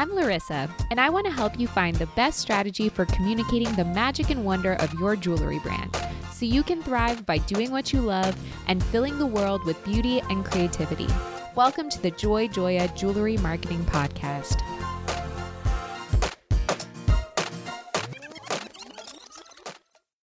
I'm Larissa, and I want to help you find the best strategy for communicating the magic and wonder of your jewelry brand so you can thrive by doing what you love and filling the world with beauty and creativity. Welcome to the Joy Joya Jewelry Marketing Podcast.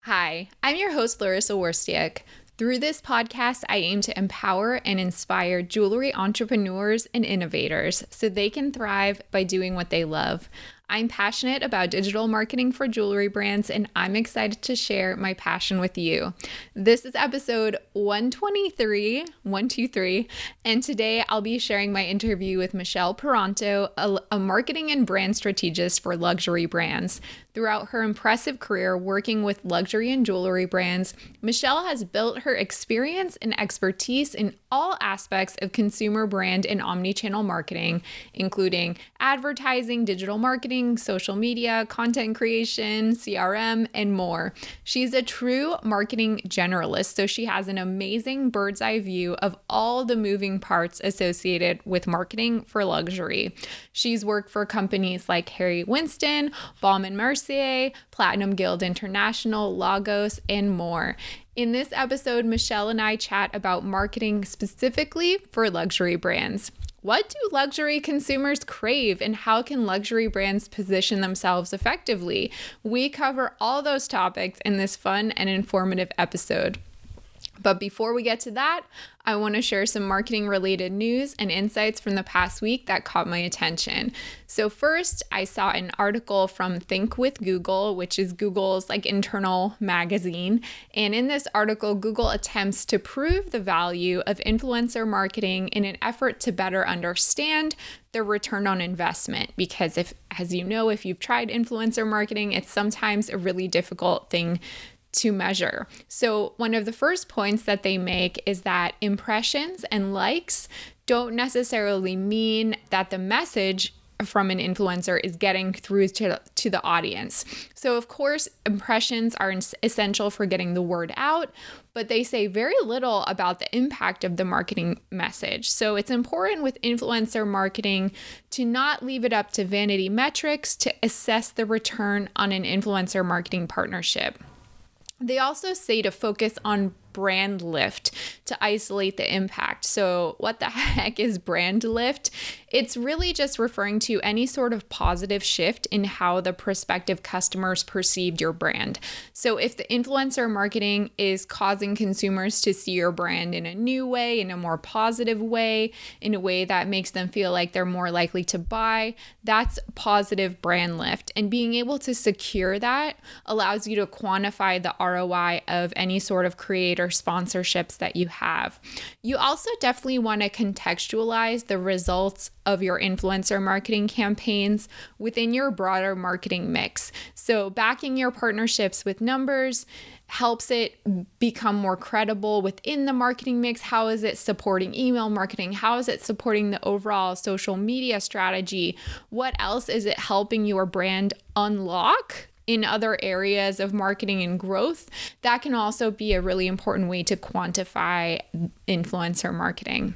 Hi, I'm your host, Larissa Worstiak. Through this podcast, I aim to empower and inspire jewelry entrepreneurs and innovators so they can thrive by doing what they love. I'm passionate about digital marketing for jewelry brands, and I'm excited to share my passion with you. This is episode 123, 123, and today I'll be sharing my interview with Michelle Peranteau, a, a marketing and brand strategist for luxury brands. Throughout her impressive career working with luxury and jewelry brands, Michelle has built her experience and expertise in all aspects of consumer brand and omnichannel marketing, including advertising, digital marketing, social media, content creation, CRM, and more. She's a true marketing generalist, so she has an amazing bird's eye view of all the moving parts associated with marketing for luxury. She's worked for companies like Harry Winston, Baume & Platinum Guild International, Lagos, and more. In this episode, Michelle and I chat about marketing specifically for luxury brands. What do luxury consumers crave and how can luxury brands position themselves effectively? We cover all those topics in this fun and informative episode. But before we get to that, I want to share some marketing related news and insights from the past week that caught my attention. So, first, I saw an article from Think with Google, which is Google's like internal magazine. And in this article, Google attempts to prove the value of influencer marketing in an effort to better understand the return on investment because if as you know if you've tried influencer marketing it's sometimes a really difficult thing to measure. So, one of the first points that they make is that impressions and likes don't necessarily mean that the message from an influencer is getting through to, to the audience. So, of course, impressions are essential for getting the word out, but they say very little about the impact of the marketing message. So, it's important with influencer marketing to not leave it up to vanity metrics to assess the return on an influencer marketing partnership. They also say to focus on brand lift to isolate the impact. So, what the heck is brand lift? It's really just referring to any sort of positive shift in how the prospective customers perceived your brand. So, if the influencer marketing is causing consumers to see your brand in a new way, in a more positive way, in a way that makes them feel like they're more likely to buy, that's positive brand lift. And being able to secure that allows you to quantify the ROI of any sort of creator sponsorships that you have. You also definitely want to contextualize the results of your influencer marketing campaigns within your broader marketing mix. So, backing your partnerships with numbers helps it become more credible within the marketing mix. How is it supporting email marketing? How is it supporting the overall social media strategy? What else is it helping your brand unlock in other areas of marketing and growth, that can also be a really important way to quantify influencer marketing.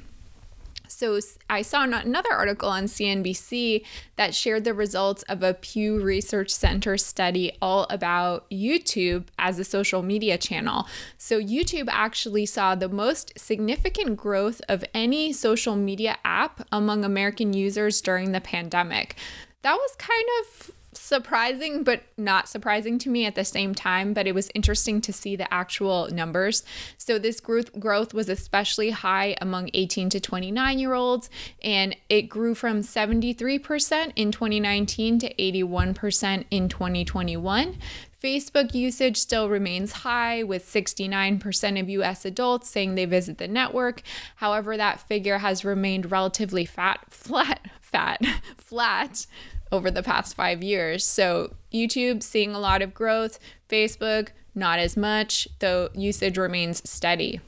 So I saw another article on CNBC that shared the results of a Pew Research Center study all about YouTube as a social media channel. So YouTube actually saw the most significant growth of any social media app among American users during the pandemic. That was kind of surprising but not surprising to me at the same time but it was interesting to see the actual numbers so this growth growth was especially high among 18 to 29 year olds and it grew from 73% in 2019 to 81% in 2021 Facebook usage still remains high, with 69% of US adults saying they visit the network. However, that figure has remained relatively fat, flat, fat, flat over the past five years. So, YouTube seeing a lot of growth, Facebook, not as much, though usage remains steady.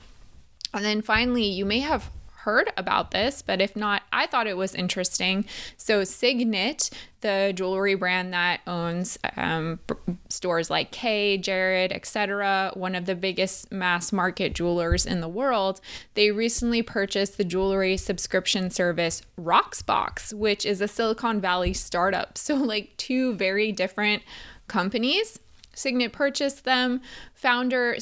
And then finally, you may have heard about this, but if not, I thought it was interesting. So, Signet, the jewelry brand that owns um, stores like Kay, Jared, etc., one of the biggest mass market jewelers in the world, they recently purchased the jewelry subscription service Rocksbox, which is a Silicon Valley startup. So, like two very different companies Signet purchased them. Founder,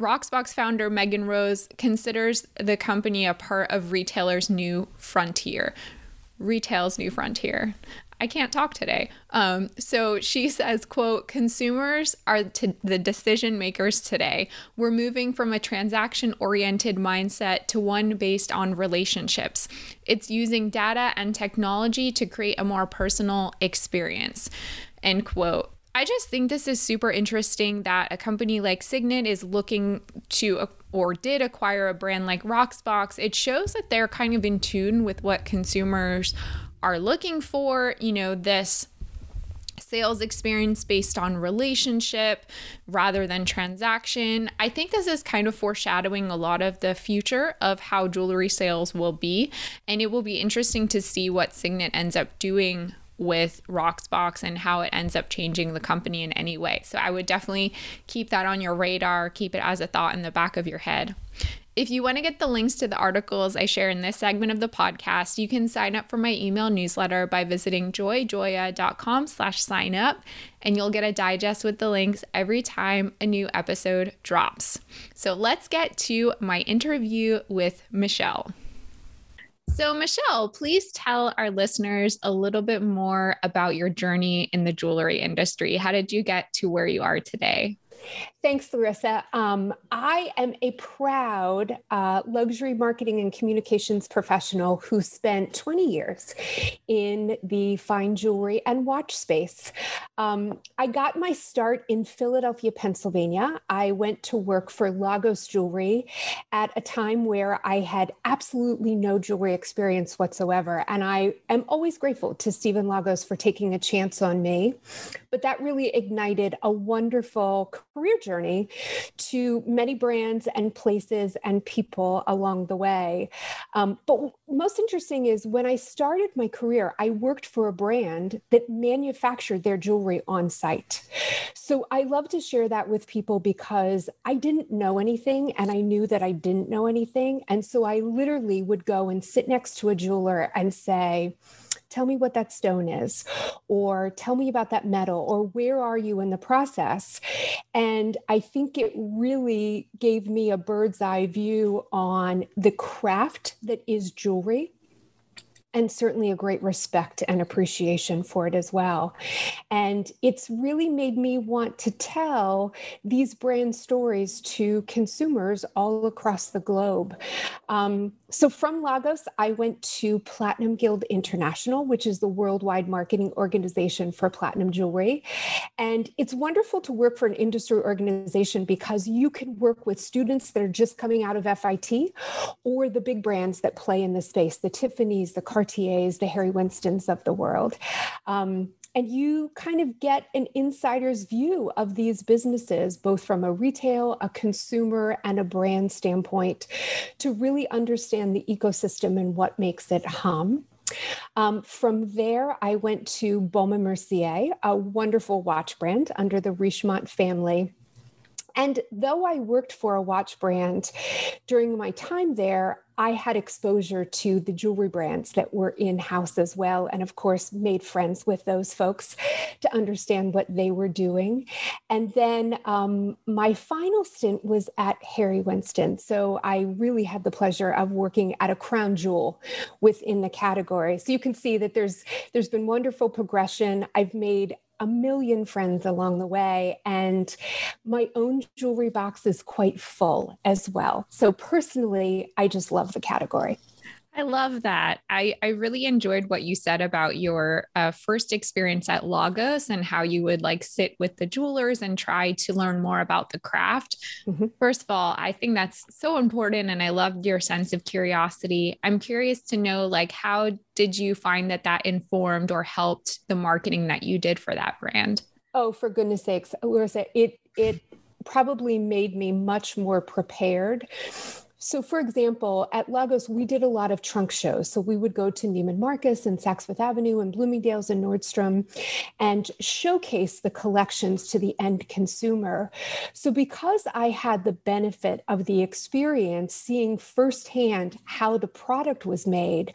Rocksbox founder Meaghan Rose considers the company a part of retailer's new frontier. Retail's new frontier. I can't talk today. Um, so she says, quote, consumers are the decision makers today. We're moving from a transaction oriented mindset to one based on relationships. It's using data and technology to create a more personal experience, end quote. I just think this is super interesting that a company like Signet is looking to or did acquire a brand like Rocksbox. It shows that they're kind of in tune with what consumers are looking for. You know, this sales experience based on relationship rather than transaction. I think this is kind of foreshadowing a lot of the future of how jewelry sales will be. And it will be interesting to see what Signet ends up doing with Rocksbox and how it ends up changing the company in any way. So I would definitely keep that on your radar, keep it as a thought in the back of your head. If you want to get the links to the articles I share in this segment of the podcast, you can sign up for my email newsletter by visiting joyjoya.com slash sign up, and you'll get a digest with the links every time a new episode drops. So let's get to my interview with Michelle. So, Michelle, please tell our listeners a little bit more about your journey in the jewelry industry. How did you get to where you are today? Thanks, Larissa. Um, I am a proud uh, luxury marketing and communications professional who spent 20 years in the fine jewelry and watch space. Um, I got my start in Philadelphia, Pennsylvania. I went to work for Lagos Jewelry at a time where I had absolutely no jewelry experience whatsoever. And I am always grateful to Steven Lagos for taking a chance on me. But that really ignited a wonderful career journey to many brands and places and people along the way. Um, but most interesting is when I started my career, I worked for a brand that manufactured their jewelry on site. So I love to share that with people because I didn't know anything and I knew that I didn't know anything. And so I literally would go and sit next to a jeweler and say, tell me what that stone is, or tell me about that metal, or where are you in the process? And I think it really gave me a bird's eye view on the craft that is jewelry and certainly a great respect and appreciation for it as well. And it's really made me want to tell these brand stories to consumers all across the globe. Um, so from Lagos, I went to Platinum Guild International, which is the worldwide marketing organization for platinum jewelry. And it's wonderful to work for an industry organization because you can work with students that are just coming out of FIT or the big brands that play in the space, the Tiffany's, the Cartiers, the Harry Winstons of the world. Um, and you kind of get an insider's view of these businesses, both from a retail, a consumer, and a brand standpoint, to really understand the ecosystem and what makes it hum. Um, from there, I went to Baume Mercier, a wonderful watch brand under the Richemont family and though I worked for a watch brand during my time there, I had exposure to the jewelry brands that were in house as well. And of course, made friends with those folks to understand what they were doing. And then um, my final stint was at Harry Winston. So I really had the pleasure of working at a crown jewel within the category. So you can see that there's there's been wonderful progression. I've made a million friends along the way. And my own jewelry box is quite full as well. So personally, I just love the category. I love that. I, I really enjoyed what you said about your uh, first experience at Lagos and how you would like sit with the jewelers and try to learn more about the craft. Mm-hmm. First of all, I think that's so important. And I loved your sense of curiosity. I'm curious to know, like, how did you find that that informed or helped the marketing that you did for that brand? Oh, for goodness sakes, Larissa, it, it probably made me much more prepared So, for example, at Lagos, we did a lot of trunk shows. So, we would go to Neiman Marcus and Saks Fifth Avenue and Bloomingdale's and Nordstrom and showcase the collections to the end consumer. So, because I had the benefit of the experience seeing firsthand how the product was made,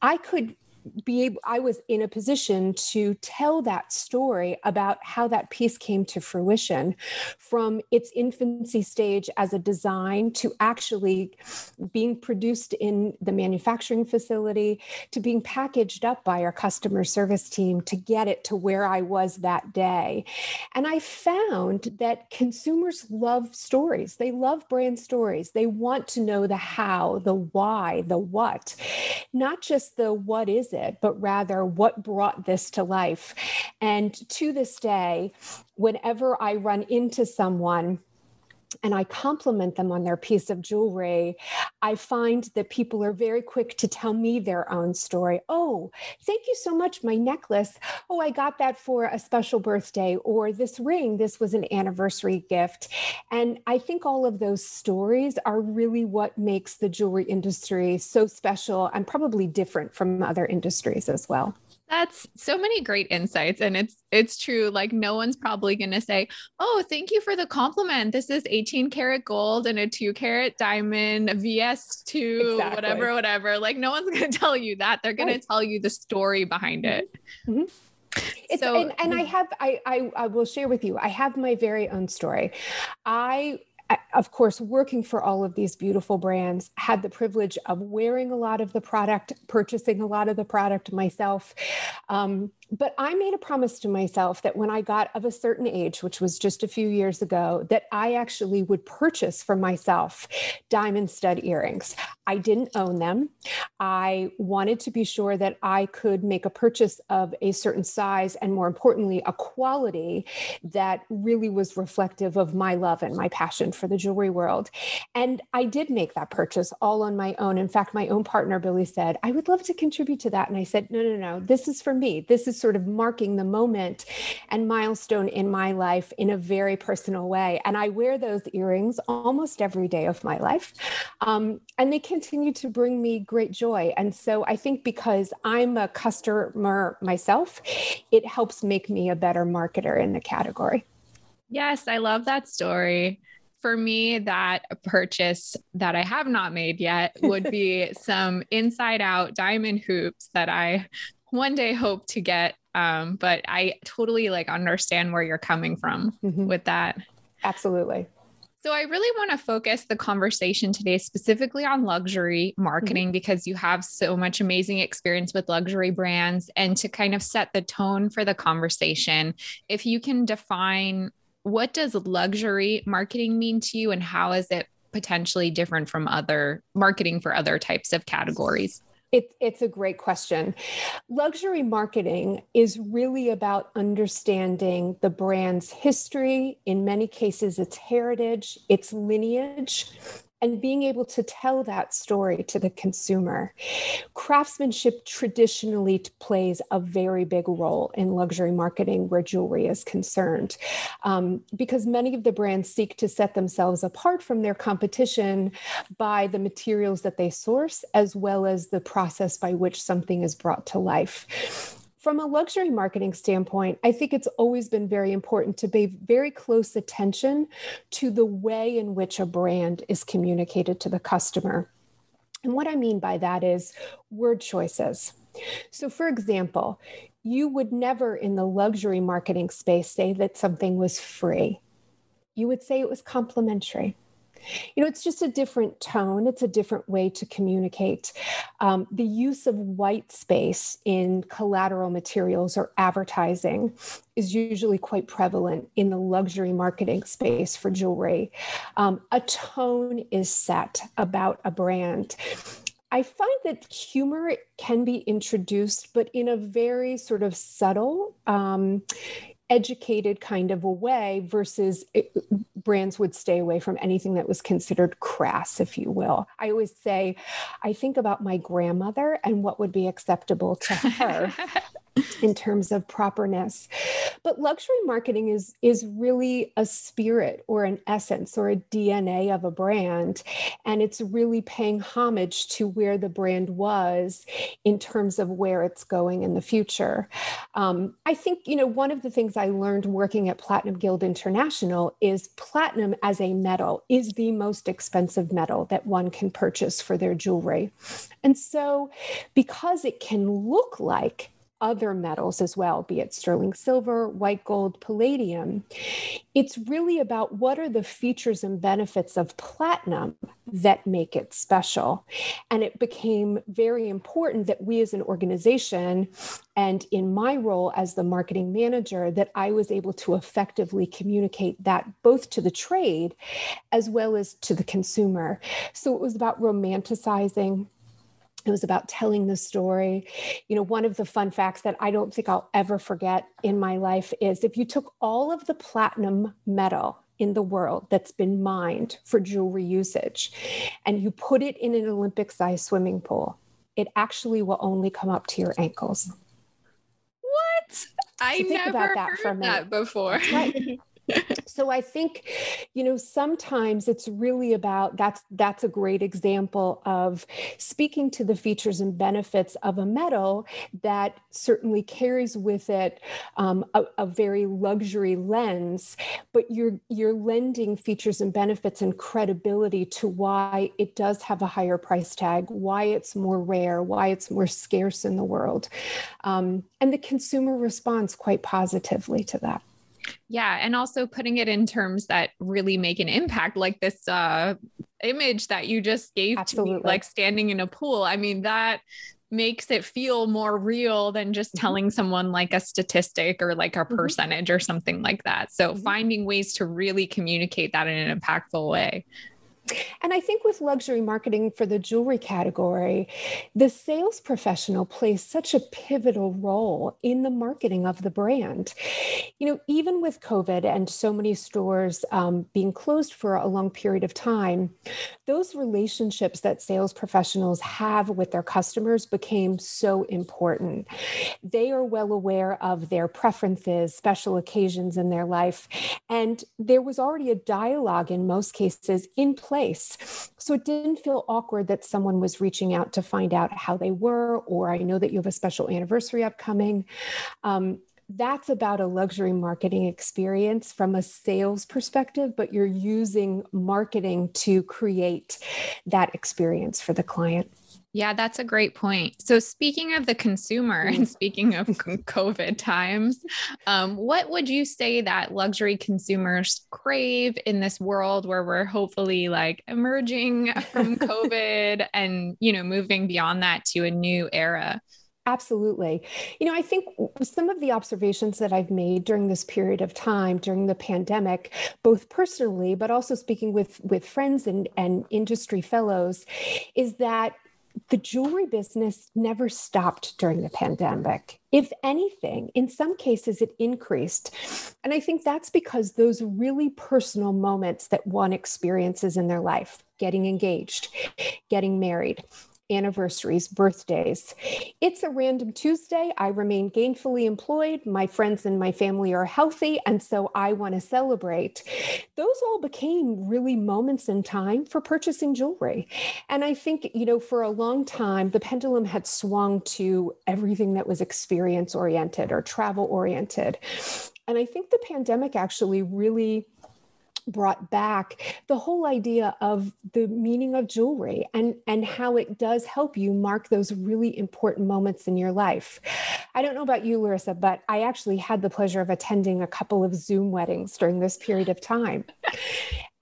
I could be able i was in a position to tell that story about how that piece came to fruition from its infancy stage as a design to actually being produced in the manufacturing facility to being packaged up by our customer service team to get it to where i was that day. And i found that consumers love stories. They love brand stories. They want to know the how the why the what. Not just the what is it it, but rather what brought this to life. And to this day, whenever I run into someone, and I compliment them on their piece of jewelry, I find that people are very quick to tell me their own story. Oh, thank you so much. My necklace. Oh, I got that for a special birthday. Or this ring, this was an anniversary gift. And I think all of those stories are really what makes the jewelry industry so special and probably different from other industries as well. That's so many great insights and it's it's true like no one's probably going to say, "Oh, thank you for the compliment. This is 18 karat gold and a 2 karat diamond VS2 exactly. whatever whatever." Like no one's going to tell you that. They're going right. to tell you the story behind it. Mm-hmm. It's, so, and, and I have I, I I will share with you. I have my very own story. I of course, working for all of these beautiful brands, had the privilege of wearing a lot of the product, purchasing a lot of the product myself. Um, but I made a promise to myself that when I got of a certain age, which was just a few years ago, that I actually would purchase for myself diamond stud earrings. I didn't own them. I wanted to be sure that I could make a purchase of a certain size and, more importantly, a quality that really was reflective of my love and my passion for the jewelry world. And I did make that purchase all on my own. In fact, my own partner, Billy, said, I would love to contribute to that. And I said, no, no, no, this is for me. This is sort of marking the moment and milestone in my life in a very personal way. And I wear those earrings almost every day of my life. Um, and they continue to bring me great joy. And so I think because I'm a customer myself, it helps make me a better marketer in the category. Yes, I love that story for me, that purchase that I have not made yet would be some inside out diamond hoops that I one day hope to get. Um, but I totally like understand where you're coming from mm-hmm. with that. Absolutely. So, I really want to focus the conversation today specifically on luxury marketing mm-hmm. because you have so much amazing experience with luxury brands. And to kind of set the tone for the conversation, if you can define what does luxury marketing mean to you and how is it potentially different from other marketing for other types of categories? It, it's a great question. Luxury marketing is really about understanding the brand's history, in many cases, its heritage, its lineage, and being able to tell that story to the consumer. Craftsmanship traditionally plays a very big role in luxury marketing where jewelry is concerned, um, because many of the brands seek to set themselves apart from their competition by the materials that they source, as well as the process by which something is brought to life from a luxury marketing standpoint, I think it's always been very important to pay very close attention to the way in which a brand is communicated to the customer. And what I mean by that is word choices. So, for example, you would never in the luxury marketing space say that something was free. You would say it was complimentary you know it's just a different tone. It's a different way to communicate. Um, the use of white space in collateral materials or advertising is usually quite prevalent in the luxury marketing space for jewelry. Um, a tone is set about a brand. I find that humor can be introduced, but in a very sort of subtle, um, educated kind of a way versus it, brands would stay away from anything that was considered crass if you will i always say i think about my grandmother and what would be acceptable to her in terms of properness. But luxury marketing is is really a spirit or an essence or a DNA of a brand and it's really paying homage to where the brand was in terms of where it's going in the future. Um, I think you know one of the things I learned working at Platinum Guild International is platinum as a metal is the most expensive metal that one can purchase for their jewelry. And so because it can look like other metals as well, be it sterling silver, white gold, palladium. It's really about what are the features and benefits of platinum that make it special. And it became very important that we as an organization, and in my role as the marketing manager, that I was able to effectively communicate that both to the trade as well as to the consumer. So it was about romanticizing it was about telling the story. You know, one of the fun facts that I don't think I'll ever forget in my life is if you took all of the platinum metal in the world that's been mined for jewelry usage and you put it in an Olympic sized swimming pool, it actually will only come up to your ankles. What? I never about that heard that before. Right. so i think you know sometimes it's really about that's that's a great example of speaking to the features and benefits of a metal that certainly carries with it um, a, a, very luxury lens but you're you're lending features and benefits and credibility to why it does have a higher price tag why it's more rare why it's more scarce in the world. Um, and the consumer responds quite positively to that yeah. And also putting it in terms that really make an impact, like this uh, image that you just gave Absolutely. to me, like standing in a pool. I mean, that makes it feel more real than just mm-hmm. telling someone like a statistic or like a mm-hmm. percentage or something like that. So mm-hmm. finding ways to really communicate that in an impactful way. And I think with luxury marketing for the jewelry category, the sales professional plays such a pivotal role in the marketing of the brand. You know, even with COVID and so many stores um, being closed for a long period of time, those relationships that sales professionals have with their customers became so important. They are well aware of their preferences, special occasions in their life, and there was already a dialogue in most cases in place place. So it didn't feel awkward that someone was reaching out to find out how they were, or I know that you have a special anniversary upcoming. Um, that's about a luxury marketing experience from a sales perspective, but you're using marketing to create that experience for the client. Yeah, that's a great point. So, speaking of the consumer and mm-hmm. speaking of COVID times, um, what would you say that luxury consumers crave in this world where we're hopefully like emerging from COVID and, you know, moving beyond that to a new era? Absolutely. You know, I think some of the observations that I've made during this period of time, during the pandemic, both personally, but also speaking with, with friends and, and industry fellows, is that the jewelry business never stopped during the pandemic. If anything, in some cases, it increased. And I think that's because those really personal moments that one experiences in their life getting engaged, getting married, anniversaries, birthdays. It's a random Tuesday. I remain gainfully employed. My friends and my family are healthy. And so I want to celebrate. Those all became really moments in time for purchasing jewelry. And I think, you know, for a long time, the pendulum had swung to everything that was experience oriented or travel oriented. And I think the pandemic actually really brought back the whole idea of the meaning of jewelry and and how it does help you mark those really important moments in your life. I don't know about you Larissa, but I actually had the pleasure of attending a couple of Zoom weddings during this period of time.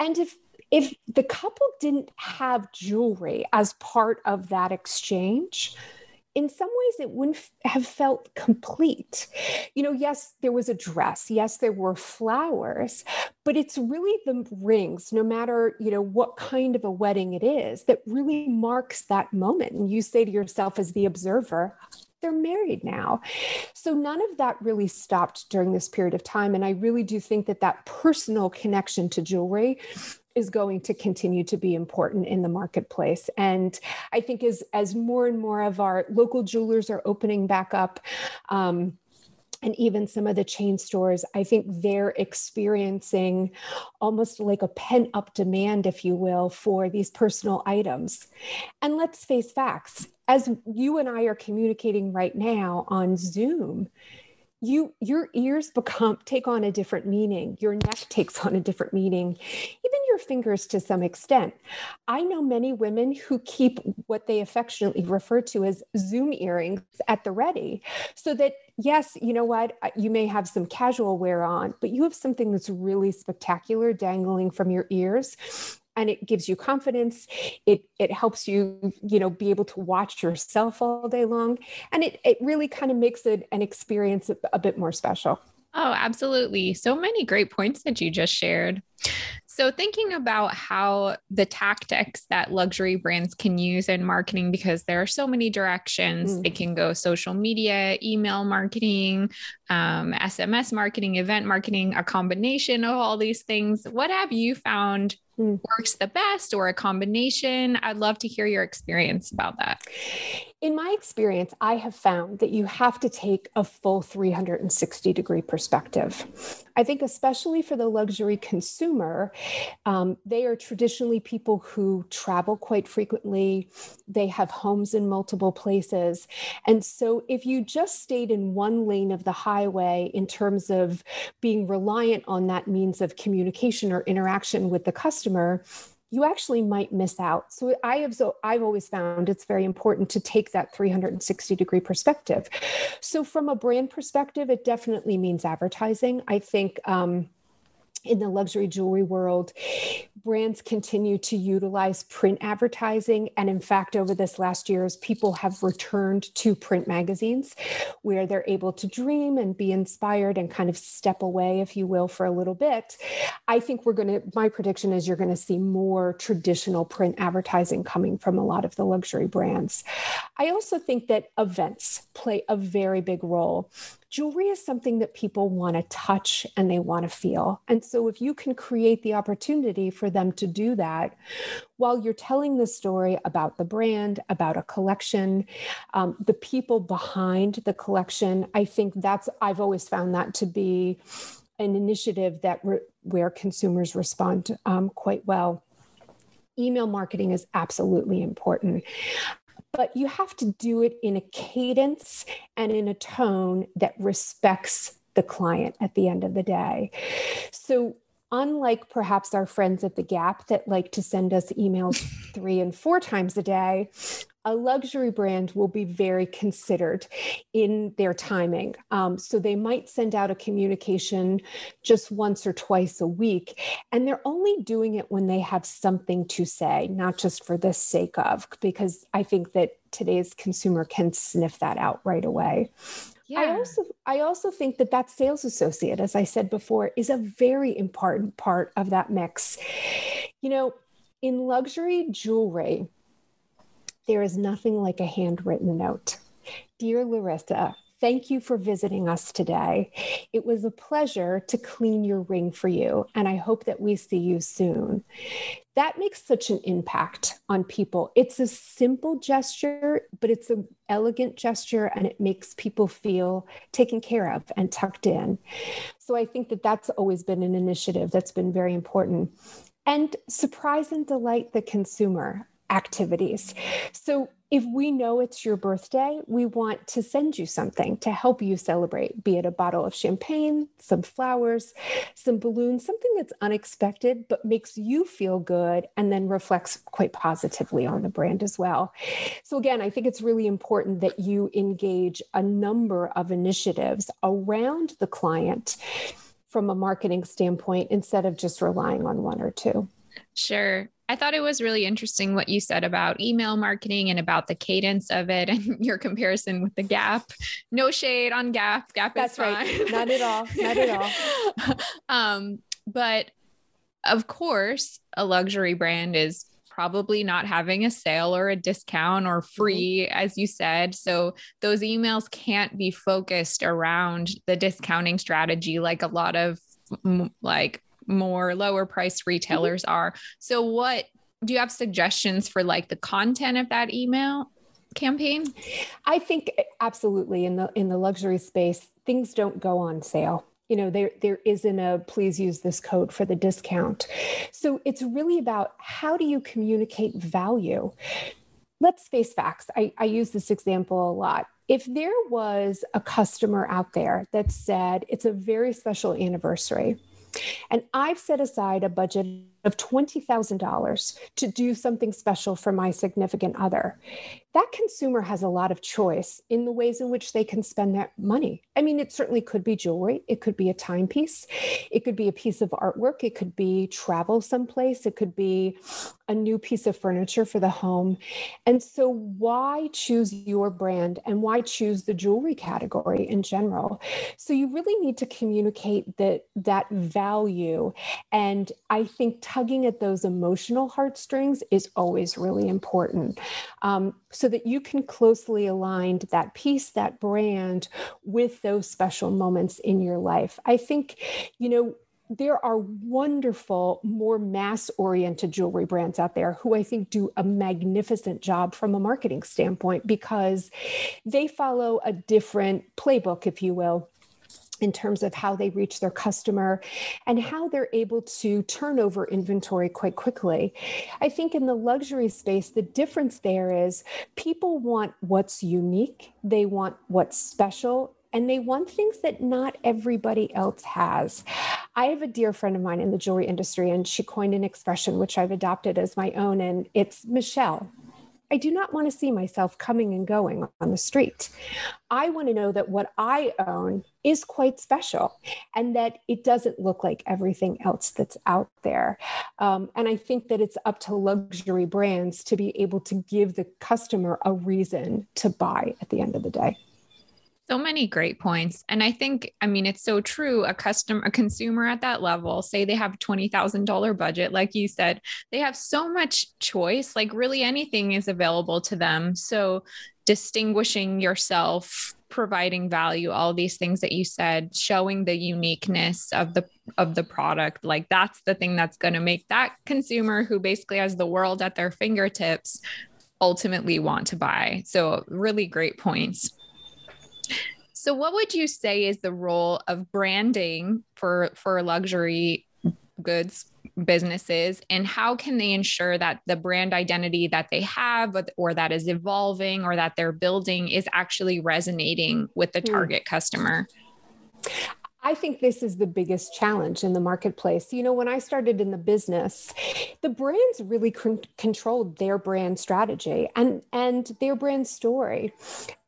And if if the couple didn't have jewelry as part of that exchange, in some ways it wouldn't have felt complete. You know, yes, there was a dress, yes, there were flowers, but it's really the rings, no matter, you know, what kind of a wedding it is, that really marks that moment. And you say to yourself as the observer, they're married now. So none of that really stopped during this period of time. And I really do think that that personal connection to jewelry is going to continue to be important in the marketplace. And I think as, as more and more of our local jewelers are opening back up, um, and even some of the chain stores, I think they're experiencing almost like a pent up demand, if you will, for these personal items. And let's face facts as you and I are communicating right now on Zoom, you your ears become take on a different meaning your neck takes on a different meaning even fingers to some extent. I know many women who keep what they affectionately refer to as zoom earrings at the ready so that yes you know what you may have some casual wear on but you have something that's really spectacular dangling from your ears and it gives you confidence. It it helps you you know be able to watch yourself all day long and it, it really kind of makes it an experience a, a bit more special. Oh absolutely. So many great points that you just shared so, thinking about how the tactics that luxury brands can use in marketing, because there are so many directions, mm. they can go social media, email marketing, um, SMS marketing, event marketing, a combination of all these things. What have you found mm. works the best or a combination? I'd love to hear your experience about that. In my experience, I have found that you have to take a full 360 degree perspective. I think, especially for the luxury consumer, um, they are traditionally people who travel quite frequently. They have homes in multiple places. And so, if you just stayed in one lane of the highway in terms of being reliant on that means of communication or interaction with the customer, you actually might miss out. So I have so I've always found it's very important to take that 360 degree perspective. So from a brand perspective, it definitely means advertising. I think um, in the luxury jewelry world, brands continue to utilize print advertising. And in fact, over this last year, as people have returned to print magazines where they're able to dream and be inspired and kind of step away, if you will, for a little bit, I think we're going to, my prediction is you're going to see more traditional print advertising coming from a lot of the luxury brands. I also think that events play a very big role jewelry is something that people want to touch and they want to feel. And so, if you can create the opportunity for them to do that while you're telling the story about the brand, about a collection, um, the people behind the collection, I think that's, I've always found that to be an initiative that re- where consumers respond um, quite well email marketing is absolutely important but you have to do it in a cadence and in a tone that respects the client at the end of the day. So, unlike perhaps our friends at the Gap that like to send us emails three and four times a day, a luxury brand will be very considered in their timing. Um, so they might send out a communication just once or twice a week, and they're only doing it when they have something to say, not just for the sake of, because I think that today's consumer can sniff that out right away. Yeah. I also I also think that that sales associate as I said before is a very important part of that mix. You know, in luxury jewelry, there is nothing like a handwritten note. Dear Larissa, thank you for visiting us today. It was a pleasure to clean your ring for you, and I hope that we see you soon. That makes such an impact on people. It's a simple gesture, but it's an elegant gesture, and it makes people feel taken care of and tucked in. So I think that that's always been an initiative that's been very important. And surprise and delight the consumer activities. So if we know it's your birthday, we want to send you something to help you celebrate, be it a bottle of champagne, some flowers, some balloons, something that's unexpected but makes you feel good and then reflects quite positively on the brand as well. So, again, I think it's really important that you engage a number of initiatives around the client from a marketing standpoint instead of just relying on one or two. Sure. I thought it was really interesting what you said about email marketing and about the cadence of it and your comparison with the Gap. No shade on Gap. Gap That's is fine. Right. Not at all. Not at all. um, but of course, a luxury brand is probably not having a sale or a discount or mm-hmm. free, as you said. So those emails can't be focused around the discounting strategy like a lot of like more lower priced mm-hmm. retailers mm-hmm. are. So what do you have suggestions for like the content of that email campaign? I think absolutely in the in the luxury space things don't go on sale you know there there isn't a please use this code for the discount so it's really about how do you communicate value let's face facts I, I use this example a lot if there was a customer out there that said it's a very special anniversary and i've set aside a budget of $20,000 to do something special for my significant other that consumer has a lot of choice in the ways in which they can spend that money. I mean, it certainly could be jewelry, it could be a timepiece, it could be a piece of artwork, it could be travel someplace, it could be a new piece of furniture for the home. And so, why choose your brand and why choose the jewelry category in general? So, you really need to communicate that that value. And I think tugging at those emotional heartstrings is always really important. Um, so that you can closely align that piece, that brand with those special moments in your life. I think, you know, there are wonderful, more mass oriented jewelry brands out there who I think do a magnificent job from a marketing standpoint because they follow a different playbook, if you will, in terms of how they reach their customer and how they're able to turn over inventory quite quickly. I think in the luxury space, the difference there is people want what's unique, they want what's special. And they want things that not everybody else has. I have a dear friend of mine in the jewelry industry, and she coined an expression which I've adopted as my own, and it's Michelle. I do not want to see myself coming and going on the street. I want to know that what I own is quite special and that it doesn't look like everything else that's out there. Um, and I think that it's up to luxury brands to be able to give the customer a reason to buy at the end of the day. So many great points. And I think, I mean, it's so true. A customer, a consumer at that level, say they have $20,000 budget, like you said, they have so much choice, like really anything is available to them. So distinguishing yourself, providing value, all these things that you said, showing the uniqueness of the of the product, like that's the thing that's going to make that consumer who basically has the world at their fingertips ultimately want to buy. So really great points. So what would you say is the role of branding for for luxury goods businesses and how can they ensure that the brand identity that they have or that is evolving or that they're building is actually resonating with the hmm. target customer? I think this is the biggest challenge in the marketplace. You know, when I started in the business, the brands really con- controlled their brand strategy and and their brand story.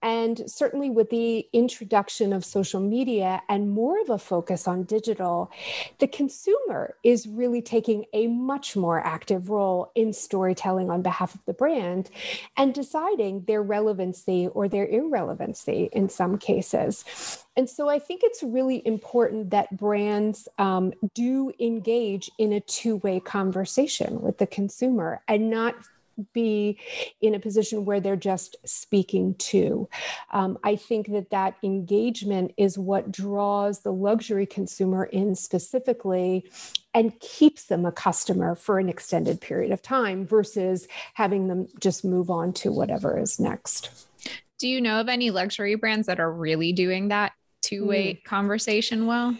And certainly with the introduction of social media and more of a focus on digital, the consumer is really taking a much more active role in storytelling on behalf of the brand and deciding their relevancy or their irrelevancy in some cases. And so I think it's really important that brands um, do engage in a two way conversation with the consumer and not be in a position where they're just speaking to. Um, I think that that engagement is what draws the luxury consumer in specifically and keeps them a customer for an extended period of time versus having them just move on to whatever is next. Do you know of any luxury brands that are really doing that two way mm. conversation well?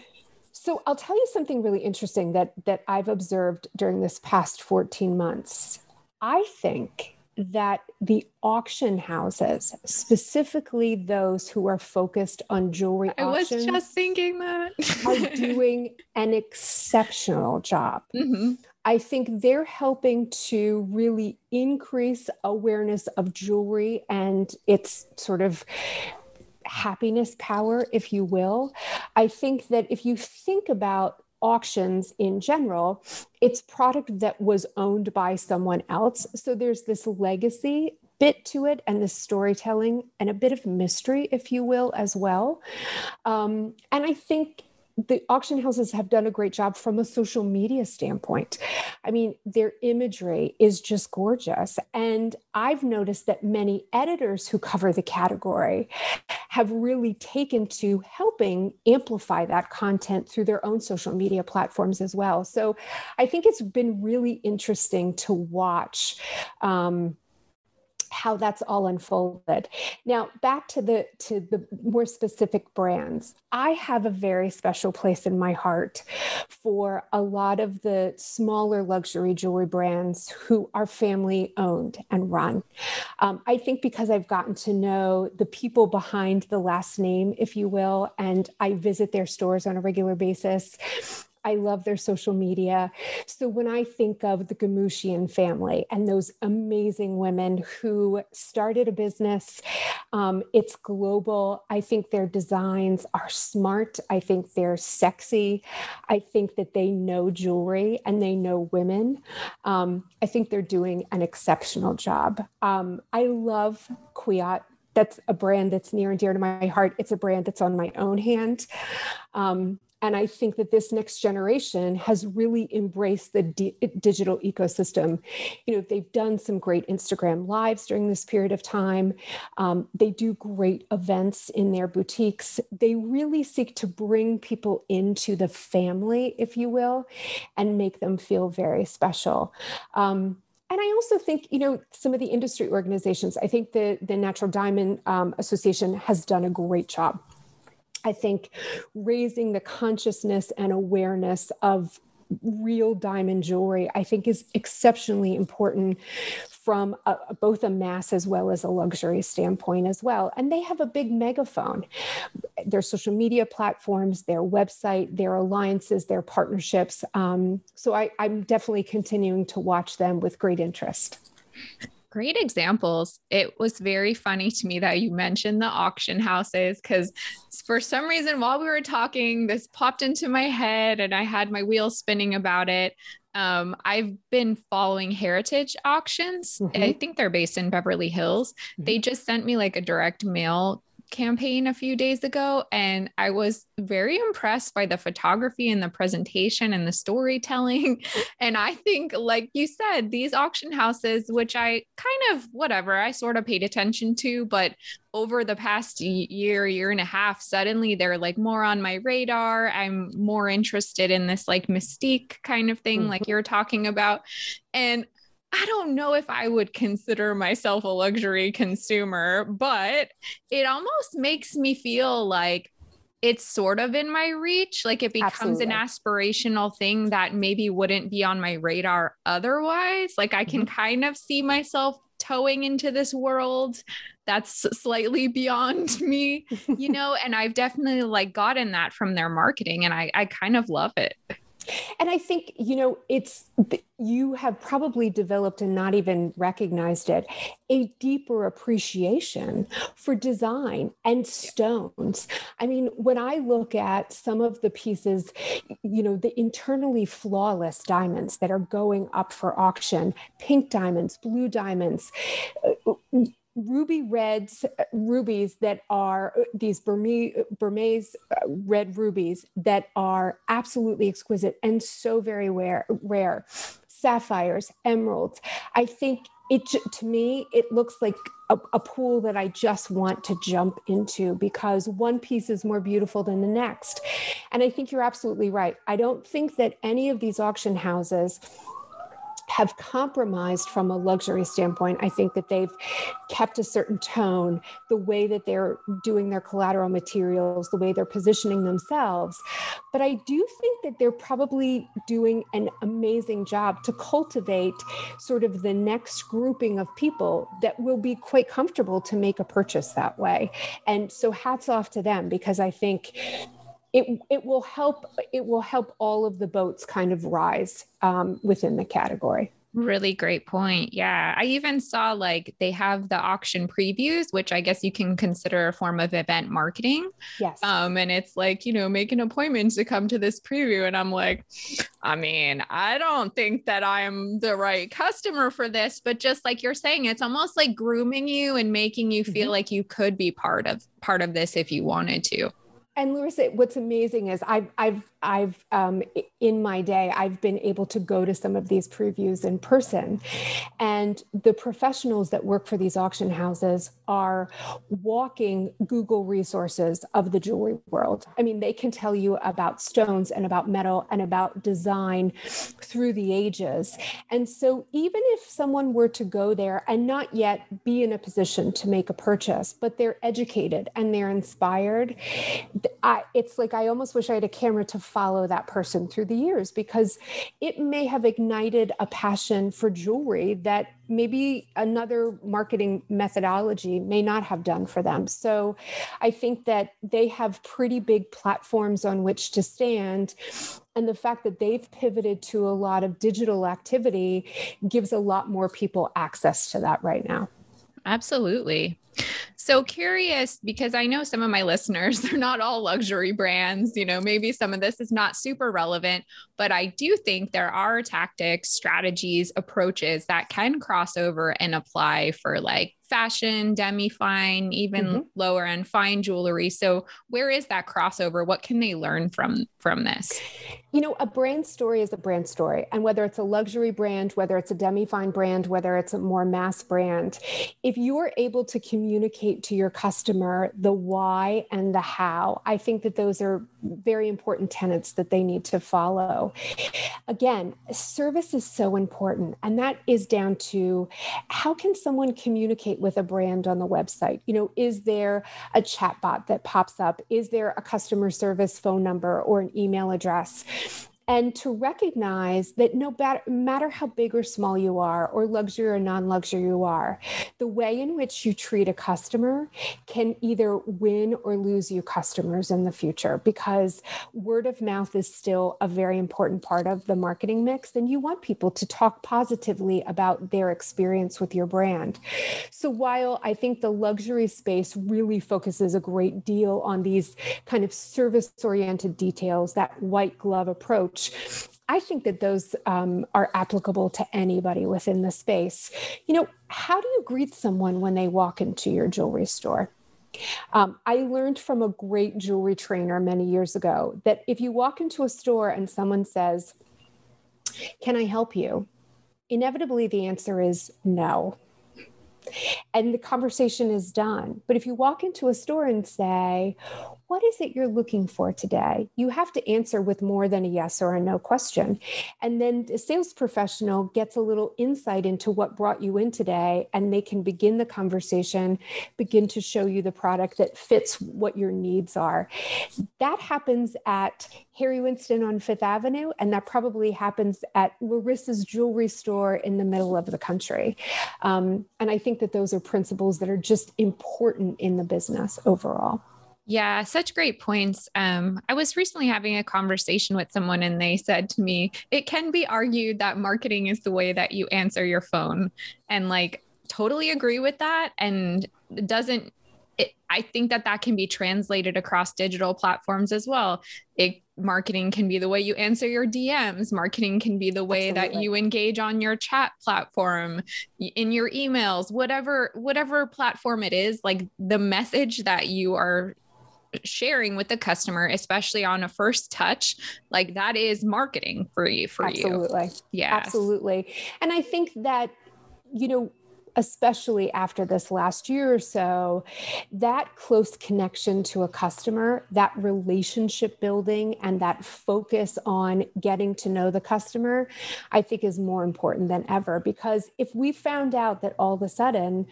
So I'll tell you something really interesting that that I've observed during this past 14 months. I think that the auction houses, specifically those who are focused on jewelry I auctions, was just thinking that are doing an exceptional job. Mm-hmm. I think they're helping to really increase awareness of jewelry and its sort of happiness power, if you will. I think that if you think about auctions in general, it's product that was owned by someone else. So there's this legacy bit to it and the storytelling and a bit of mystery, if you will, as well. Um, and I think the auction houses have done a great job from a social media standpoint. I mean, their imagery is just gorgeous. And I've noticed that many editors who cover the category have really taken to helping amplify that content through their own social media platforms as well. So I think it's been really interesting to watch. Um, how that's all unfolded. Now, back to the to the more specific brands. I have a very special place in my heart for a lot of the smaller luxury jewelry brands who are family owned and run. Um, I think because I've gotten to know the people behind the last name, if you will, and I visit their stores on a regular basis. I love their social media. So when I think of the Gumuchian family and those amazing women who started a business, um, it's global. I think their designs are smart. I think they're sexy. I think that they know jewelry and they know women. Um, I think they're doing an exceptional job. Um, I love Kwiat that's a brand that's near and dear to my heart. It's a brand that's on my own hand. Um, and I think that this next generation has really embraced the di- digital ecosystem. You know, they've done some great Instagram lives during this period of time. Um, they do great events in their boutiques. They really seek to bring people into the family, if you will, and make them feel very special. Um, and I also think, you know, some of the industry organizations, I think the, the Natural Diamond um, Association has done a great job I think raising the consciousness and awareness of real diamond jewelry, I think is exceptionally important from a, both a mass as well as a luxury standpoint as well. And they have a big megaphone. Their social media platforms, their website, their alliances, their partnerships. Um, so I, I'm definitely continuing to watch them with great interest. Great examples. It was very funny to me that you mentioned the auction houses because for some reason, while we were talking, this popped into my head and I had my wheels spinning about it. Um, I've been following heritage auctions. Mm-hmm. I think they're based in Beverly Hills. Mm-hmm. They just sent me like a direct mail campaign a few days ago and I was very impressed by the photography and the presentation and the storytelling. And I think, like you said, these auction houses, which I kind of, whatever, I sort of paid attention to, but over the past year, year and a half, suddenly they're like more on my radar. I'm more interested in this like mystique kind of thing, mm-hmm. like you're talking about. And I don't know if I would consider myself a luxury consumer, but it almost makes me feel like it's sort of in my reach. Like it becomes Absolutely. an aspirational thing that maybe wouldn't be on my radar otherwise. Like I can mm-hmm. kind of see myself toeing into this world that's slightly beyond me, you know, and I've definitely like gotten that from their marketing and I, I kind of love it. And I think, you know, it's you have probably developed and not even recognized it a deeper appreciation for design and stones. I mean, when I look at some of the pieces, you know, the internally flawless diamonds that are going up for auction, pink diamonds, blue diamonds, uh, ruby reds, uh, rubies that are uh, these Burmese, Burmese uh, red rubies that are absolutely exquisite and so very rare, rare. Sapphires, emeralds. I think it to me it looks like a, a, pool that I just want to jump into because one piece is more beautiful than the next. And I think you're absolutely right. I don't think that any of these auction houses have compromised from a luxury standpoint. I think that they've kept a certain tone, the way that they're doing their collateral materials, the way they're positioning themselves. But I do think that they're probably doing an amazing job to cultivate sort of the next grouping of people that will be quite comfortable to make a purchase that way. And so hats off to them because I think it it will help it will help all of the boats kind of rise um, within the category. Really great point. Yeah. I even saw like they have the auction previews which i guess you can consider a form of event marketing. Yes. Um and it's like you know make an appointment to come to this preview. And i'm like i mean i don't think that i'm the right customer for this but just like you're saying it's almost like grooming you and making you feel mm-hmm. like you could be part of part of this if you wanted to and Larissa, what's amazing is I've I've I've um, in my day I've been able to go to some of these previews in person, and the professionals that work for these auction houses are walking Google resources of the jewelry world. I mean, they can tell you about stones and about metal and about design through the ages. And so, even if someone were to go there and not yet be in a position to make a purchase, but they're educated and they're inspired, I, it's like I almost wish I had a camera to follow that person through the years because it may have ignited a passion for jewelry that maybe another marketing methodology may not have done for them. So I think that they have pretty big platforms on which to stand. And the fact that they've pivoted to a lot of digital activity gives a lot more people access to that right now. Absolutely. So curious because I know some of my listeners, they're not all luxury brands. You know, maybe some of this is not super relevant, but I do think there are tactics, strategies, approaches that can cross over and apply for like fashion, demi fine, even mm-hmm. lower end fine jewelry. So where is that crossover? What can they learn from from this? You know, a brand story is a brand story. And whether it's a luxury brand, whether it's a demi fine brand, whether it's a more mass brand, if you are able to communicate to your customer the why and the how, I think that those are very important tenets that they need to follow. Again, service is so important. And that is down to how can someone communicate with a brand on the website? You know, is there a chatbot that pops up? Is there a customer service phone number or an email address? And to recognize that no matter how big or small you are, or luxury or non luxury you are, the way in which you treat a customer can either win or lose you customers in the future because word of mouth is still a very important part of the marketing mix. And you want people to talk positively about their experience with your brand. So while I think the luxury space really focuses a great deal on these kind of service oriented details, that white glove approach, I think that those um, are applicable to anybody within the space. You know, how do you greet someone when they walk into your jewelry store? Um, I learned from a great jewelry trainer many years ago that if you walk into a store and someone says, Can I help you? Inevitably, the answer is no. And the conversation is done. But if you walk into a store and say, what is it you're looking for today? You have to answer with more than a yes or a no question. And then the sales professional gets a little insight into what brought you in today, and they can begin the conversation, begin to show you the product that fits what your needs are. That happens at Harry Winston on Fifth Avenue, and that probably happens at Larissa's jewelry store in the middle of the country. Um, and I think that those are principles that are just important in the business overall. Yeah, such great points. Um, I was recently having a conversation with someone, and they said to me, it can be argued that marketing is the way that you answer your phone. And like, totally agree with that. And doesn't, it, I think that that can be translated across digital platforms as well. It, marketing can be the way you answer your DMs. Marketing can be the way Absolutely. that you engage on your chat platform, in your emails, whatever whatever platform it is. Like the message that you are sharing with the customer, especially on a first touch, like that is marketing for you for Absolutely. you. Yeah. Absolutely. And I think that, you know, especially after this last year or so, that close connection to a customer, that relationship building, and that focus on getting to know the customer, I think is more important than ever. Because if we found out that all of a sudden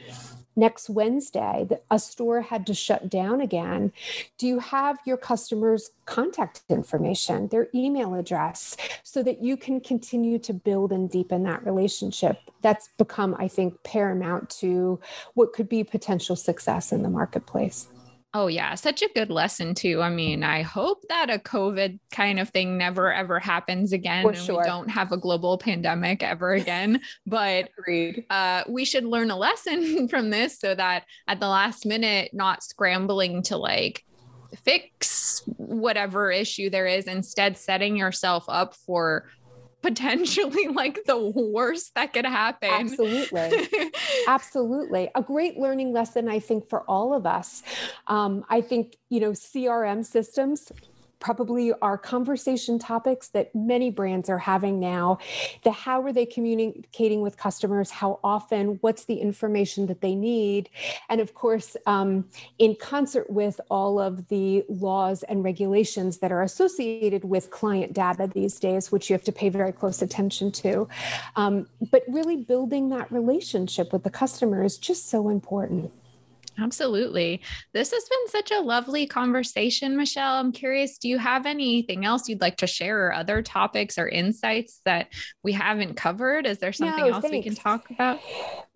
next Wednesday, a store had to shut down again. Do you have your customers' contact information, their email address, so that you can continue to build and deepen that relationship? That's become, I think, paramount to what could be potential success in the marketplace. Oh, yeah. Such a good lesson, too. I mean, I hope that a COVID kind of thing never ever happens again. For and sure. we don't have a global pandemic ever again. But uh, we should learn a lesson from this so that at the last minute, not scrambling to like fix whatever issue there is, instead, setting yourself up for potentially like the worst that could happen. Absolutely. Absolutely. A great learning lesson, I think, for all of us. Um, I think, you know, CRM systems probably are conversation topics that many brands are having now. The how are they communicating with customers? How often? What's the information that they need? And of course, um, in concert with all of the laws and regulations that are associated with client data these days, which you have to pay very close attention to. Um, but really building that relationship with the customer is just so important. Absolutely. This has been such a lovely conversation, Michelle. I'm curious, do you have anything else you'd like to share or other topics or insights that we haven't covered? Is there something no, else thanks. we can talk about?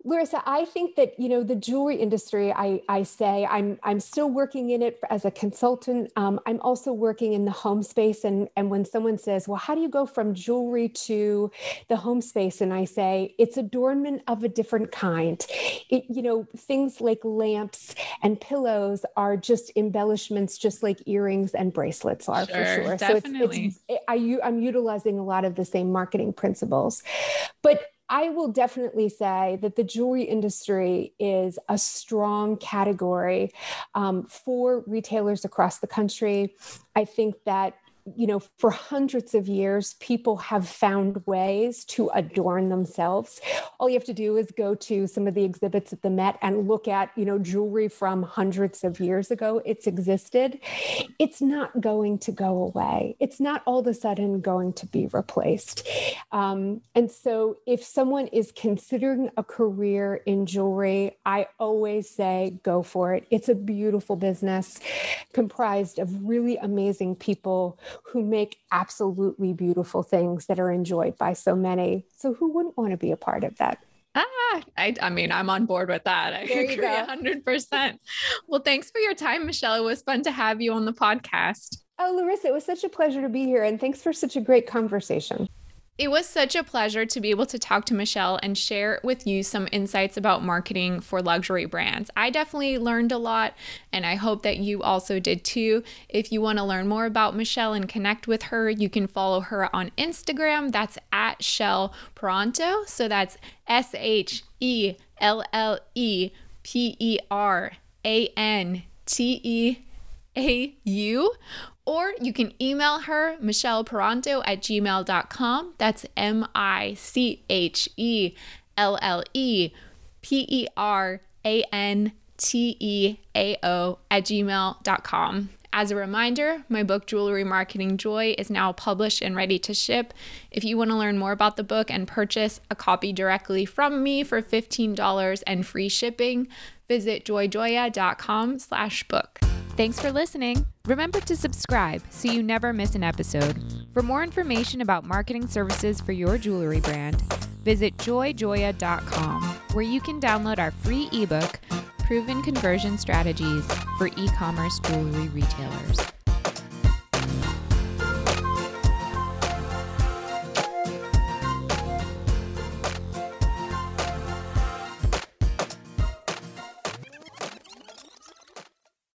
Larissa, I think that you know the jewelry industry. I I say I'm I'm still working in it as a consultant. Um, I'm also working in the home space, and and when someone says, "Well, how do you go from jewelry to the home space?" and I say it's adornment of a different kind. It you know things like lamps and pillows are just embellishments, just like earrings and bracelets are sure, for sure. Definitely. So it's, it's I I'm utilizing a lot of the same marketing principles, but I will definitely say that the jewelry industry is a strong category um, for retailers across the country. I think that you know, for hundreds of years, people have found ways to adorn themselves. All you have to do is go to some of the exhibits at the Met and look at, you know, jewelry from hundreds of years ago. It's existed. It's not going to go away. It's not all of a sudden going to be replaced. Um, and so, if someone is considering a career in jewelry, I always say go for it. It's a beautiful business comprised of really amazing people who make absolutely beautiful things that are enjoyed by so many. So who wouldn't want to be a part of that? Ah, I, I mean, I'm on board with that. I there agree 100%. well, thanks for your time, Michelle. It was fun to have you on the podcast. Oh, Larissa, it was such a pleasure to be here. And thanks for such a great conversation. It was such a pleasure to be able to talk to Michelle and share with you some insights about marketing for luxury brands. I definitely learned a lot, and I hope that you also did too. If you want to learn more about Michelle and connect with her, you can follow her on Instagram. That's at Shelle Peranteau. So that's S H E L L E P E R A N T E A U or you can email her, Michelle michelleperanteau at gmail.com. That's M I C H E L L E P E R A N T E A O at gmail.com. As a reminder, my book, Jewelry Marketing Joy, is now published and ready to ship. If you want to learn more about the book and purchase a copy directly from me for $15 and free shipping, visit joyjoya.com slash book. Thanks for listening. Remember to subscribe so you never miss an episode. For more information about marketing services for your jewelry brand, visit joyjoya.com, where you can download our free ebook, Proven Conversion Strategies for E commerce jewelry retailers.